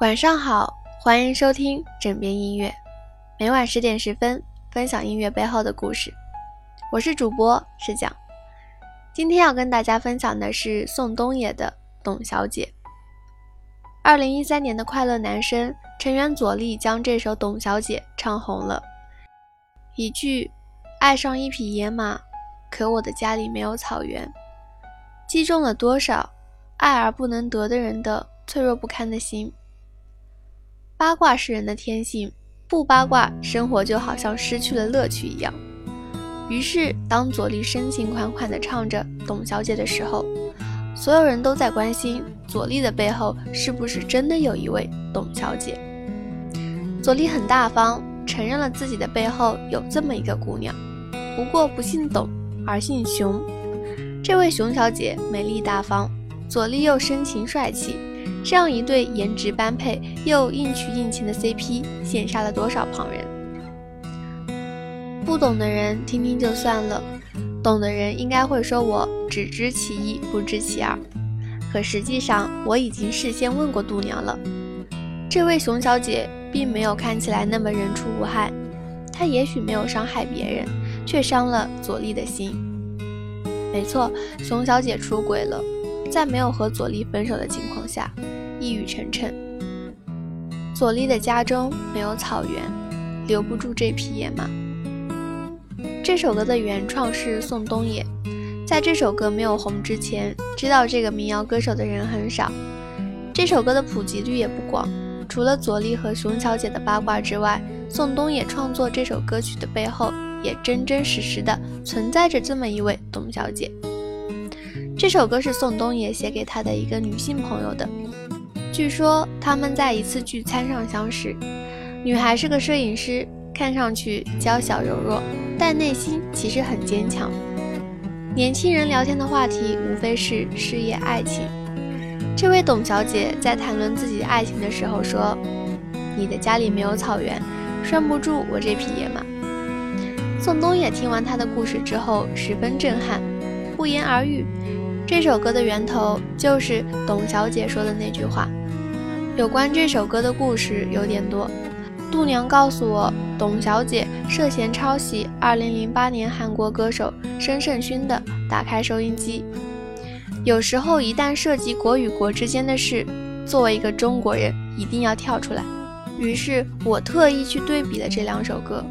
晚上好，欢迎收听枕边音乐，每晚十点十分分享音乐背后的故事。我是主播是讲，今天要跟大家分享的是宋冬野的《董小姐》。二零一三年的快乐男声成员左立将这首《董小姐》唱红了，一句“爱上一匹野马，可我的家里没有草原”，击中了多少爱而不能得的人的脆弱不堪的心。八卦是人的天性，不八卦，生活就好像失去了乐趣一样。于是，当左立深情款款地唱着《董小姐》的时候，所有人都在关心左立的背后是不是真的有一位董小姐。左立很大方，承认了自己的背后有这么一个姑娘，不过不姓董，而姓熊。这位熊小姐美丽大方，左立又深情帅气。这样一对颜值般配又硬取硬情的 CP，羡煞了多少旁人？不懂的人听听就算了，懂的人应该会说我只知其一，不知其二。可实际上，我已经事先问过度娘了。这位熊小姐并没有看起来那么人畜无害，她也许没有伤害别人，却伤了左立的心。没错，熊小姐出轨了。在没有和左立分手的情况下，一语成谶。左立的家中没有草原，留不住这匹野马。这首歌的原创是宋冬野，在这首歌没有红之前，知道这个民谣歌手的人很少。这首歌的普及率也不广，除了左立和熊小姐的八卦之外，宋冬野创作这首歌曲的背后，也真真实实的存在着这么一位董小姐。这首歌是宋冬野写给他的一个女性朋友的。据说他们在一次聚餐上相识，女孩是个摄影师，看上去娇小柔弱，但内心其实很坚强。年轻人聊天的话题无非是事业、爱情。这位董小姐在谈论自己爱情的时候说：“你的家里没有草原，拴不住我这匹野马。”宋冬野听完她的故事之后十分震撼，不言而喻。这首歌的源头就是董小姐说的那句话。有关这首歌的故事有点多。度娘告诉我，董小姐涉嫌抄袭2008年韩国歌手申胜勋的《打开收音机》。有时候一旦涉及国与国之间的事，作为一个中国人一定要跳出来。于是我特意去对比了这两首歌，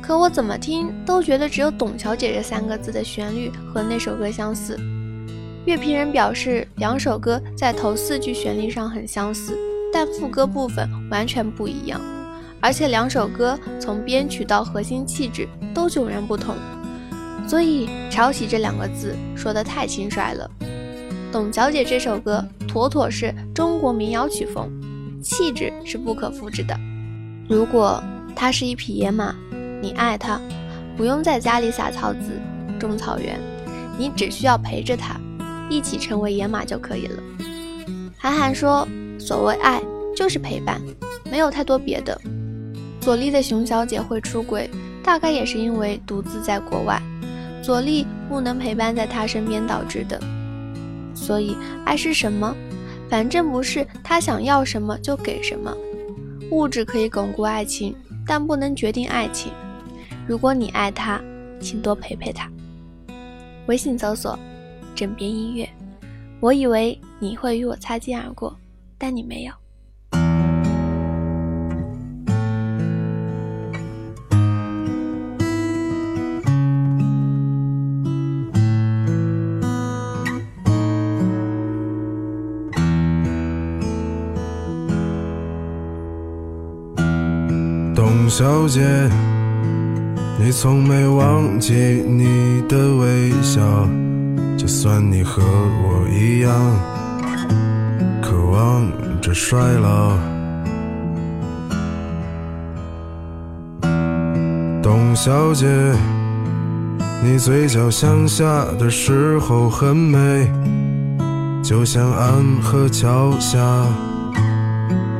可我怎么听都觉得只有董小姐这三个字的旋律和那首歌相似。乐评人表示，两首歌在头四句旋律上很相似，但副歌部分完全不一样，而且两首歌从编曲到核心气质都迥然不同。所以“抄袭”这两个字说的太轻率了。董小姐这首歌妥妥是中国民谣曲风，气质是不可复制的。如果它是一匹野马，你爱它，不用在家里撒草籽种草原，你只需要陪着它。一起成为野马就可以了。韩寒说：“所谓爱，就是陪伴，没有太多别的。”左立的熊小姐会出轨，大概也是因为独自在国外，左立不能陪伴在他身边导致的。所以，爱是什么？反正不是他想要什么就给什么。物质可以巩固爱情，但不能决定爱情。如果你爱他，请多陪陪他。微信搜索。枕边音乐，我以为你会与我擦肩而过，但你没有。董小姐，你从没忘记你的微笑。就算你和我一样望着衰老，董小姐，你嘴角向下的时候很美，就像安河桥下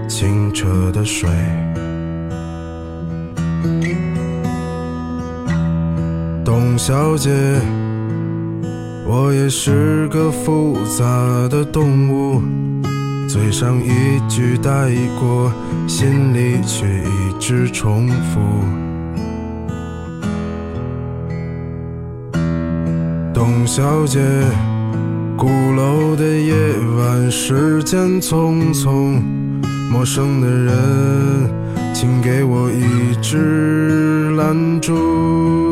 清澈的水。董小姐。我也是个复杂的动物，嘴上一句带过，心里却一直重复。董小姐，鼓楼的夜晚，时间匆匆，陌生的人，请给我一支兰州。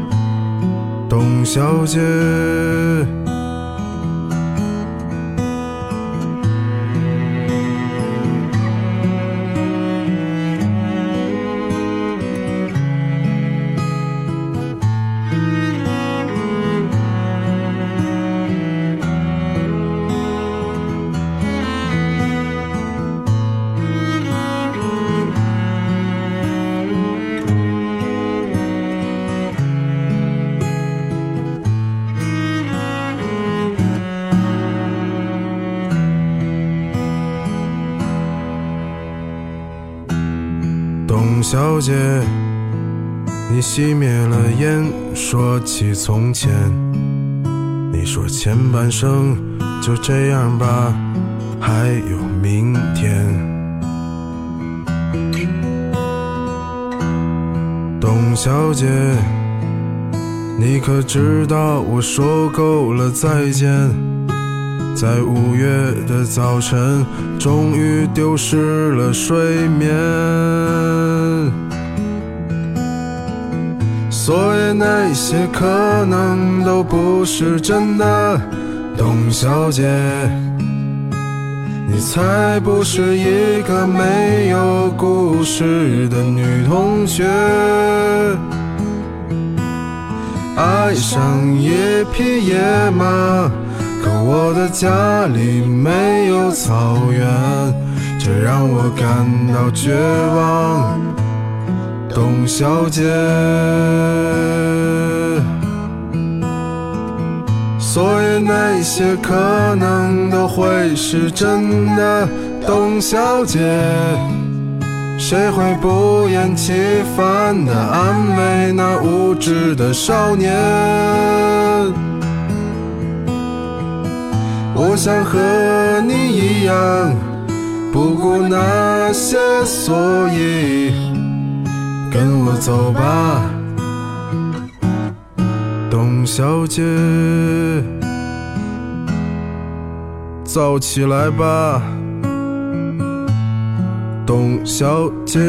董小姐。小姐，你熄灭了烟，说起从前。你说前半生就这样吧，还有明天。董小姐，你可知道我说够了再见？在五月的早晨，终于丢失了睡眠。所以那些可能都不是真的，董小姐。你才不是一个没有故事的女同学。爱上一匹野马。我的家里没有草原，这让我感到绝望，董小姐。所以那些可能都会是真的，董小姐。谁会不厌其烦地安慰那无知的少年？我想和你一样，不顾那些，所以跟我走吧，董小姐，早起来吧，董小姐。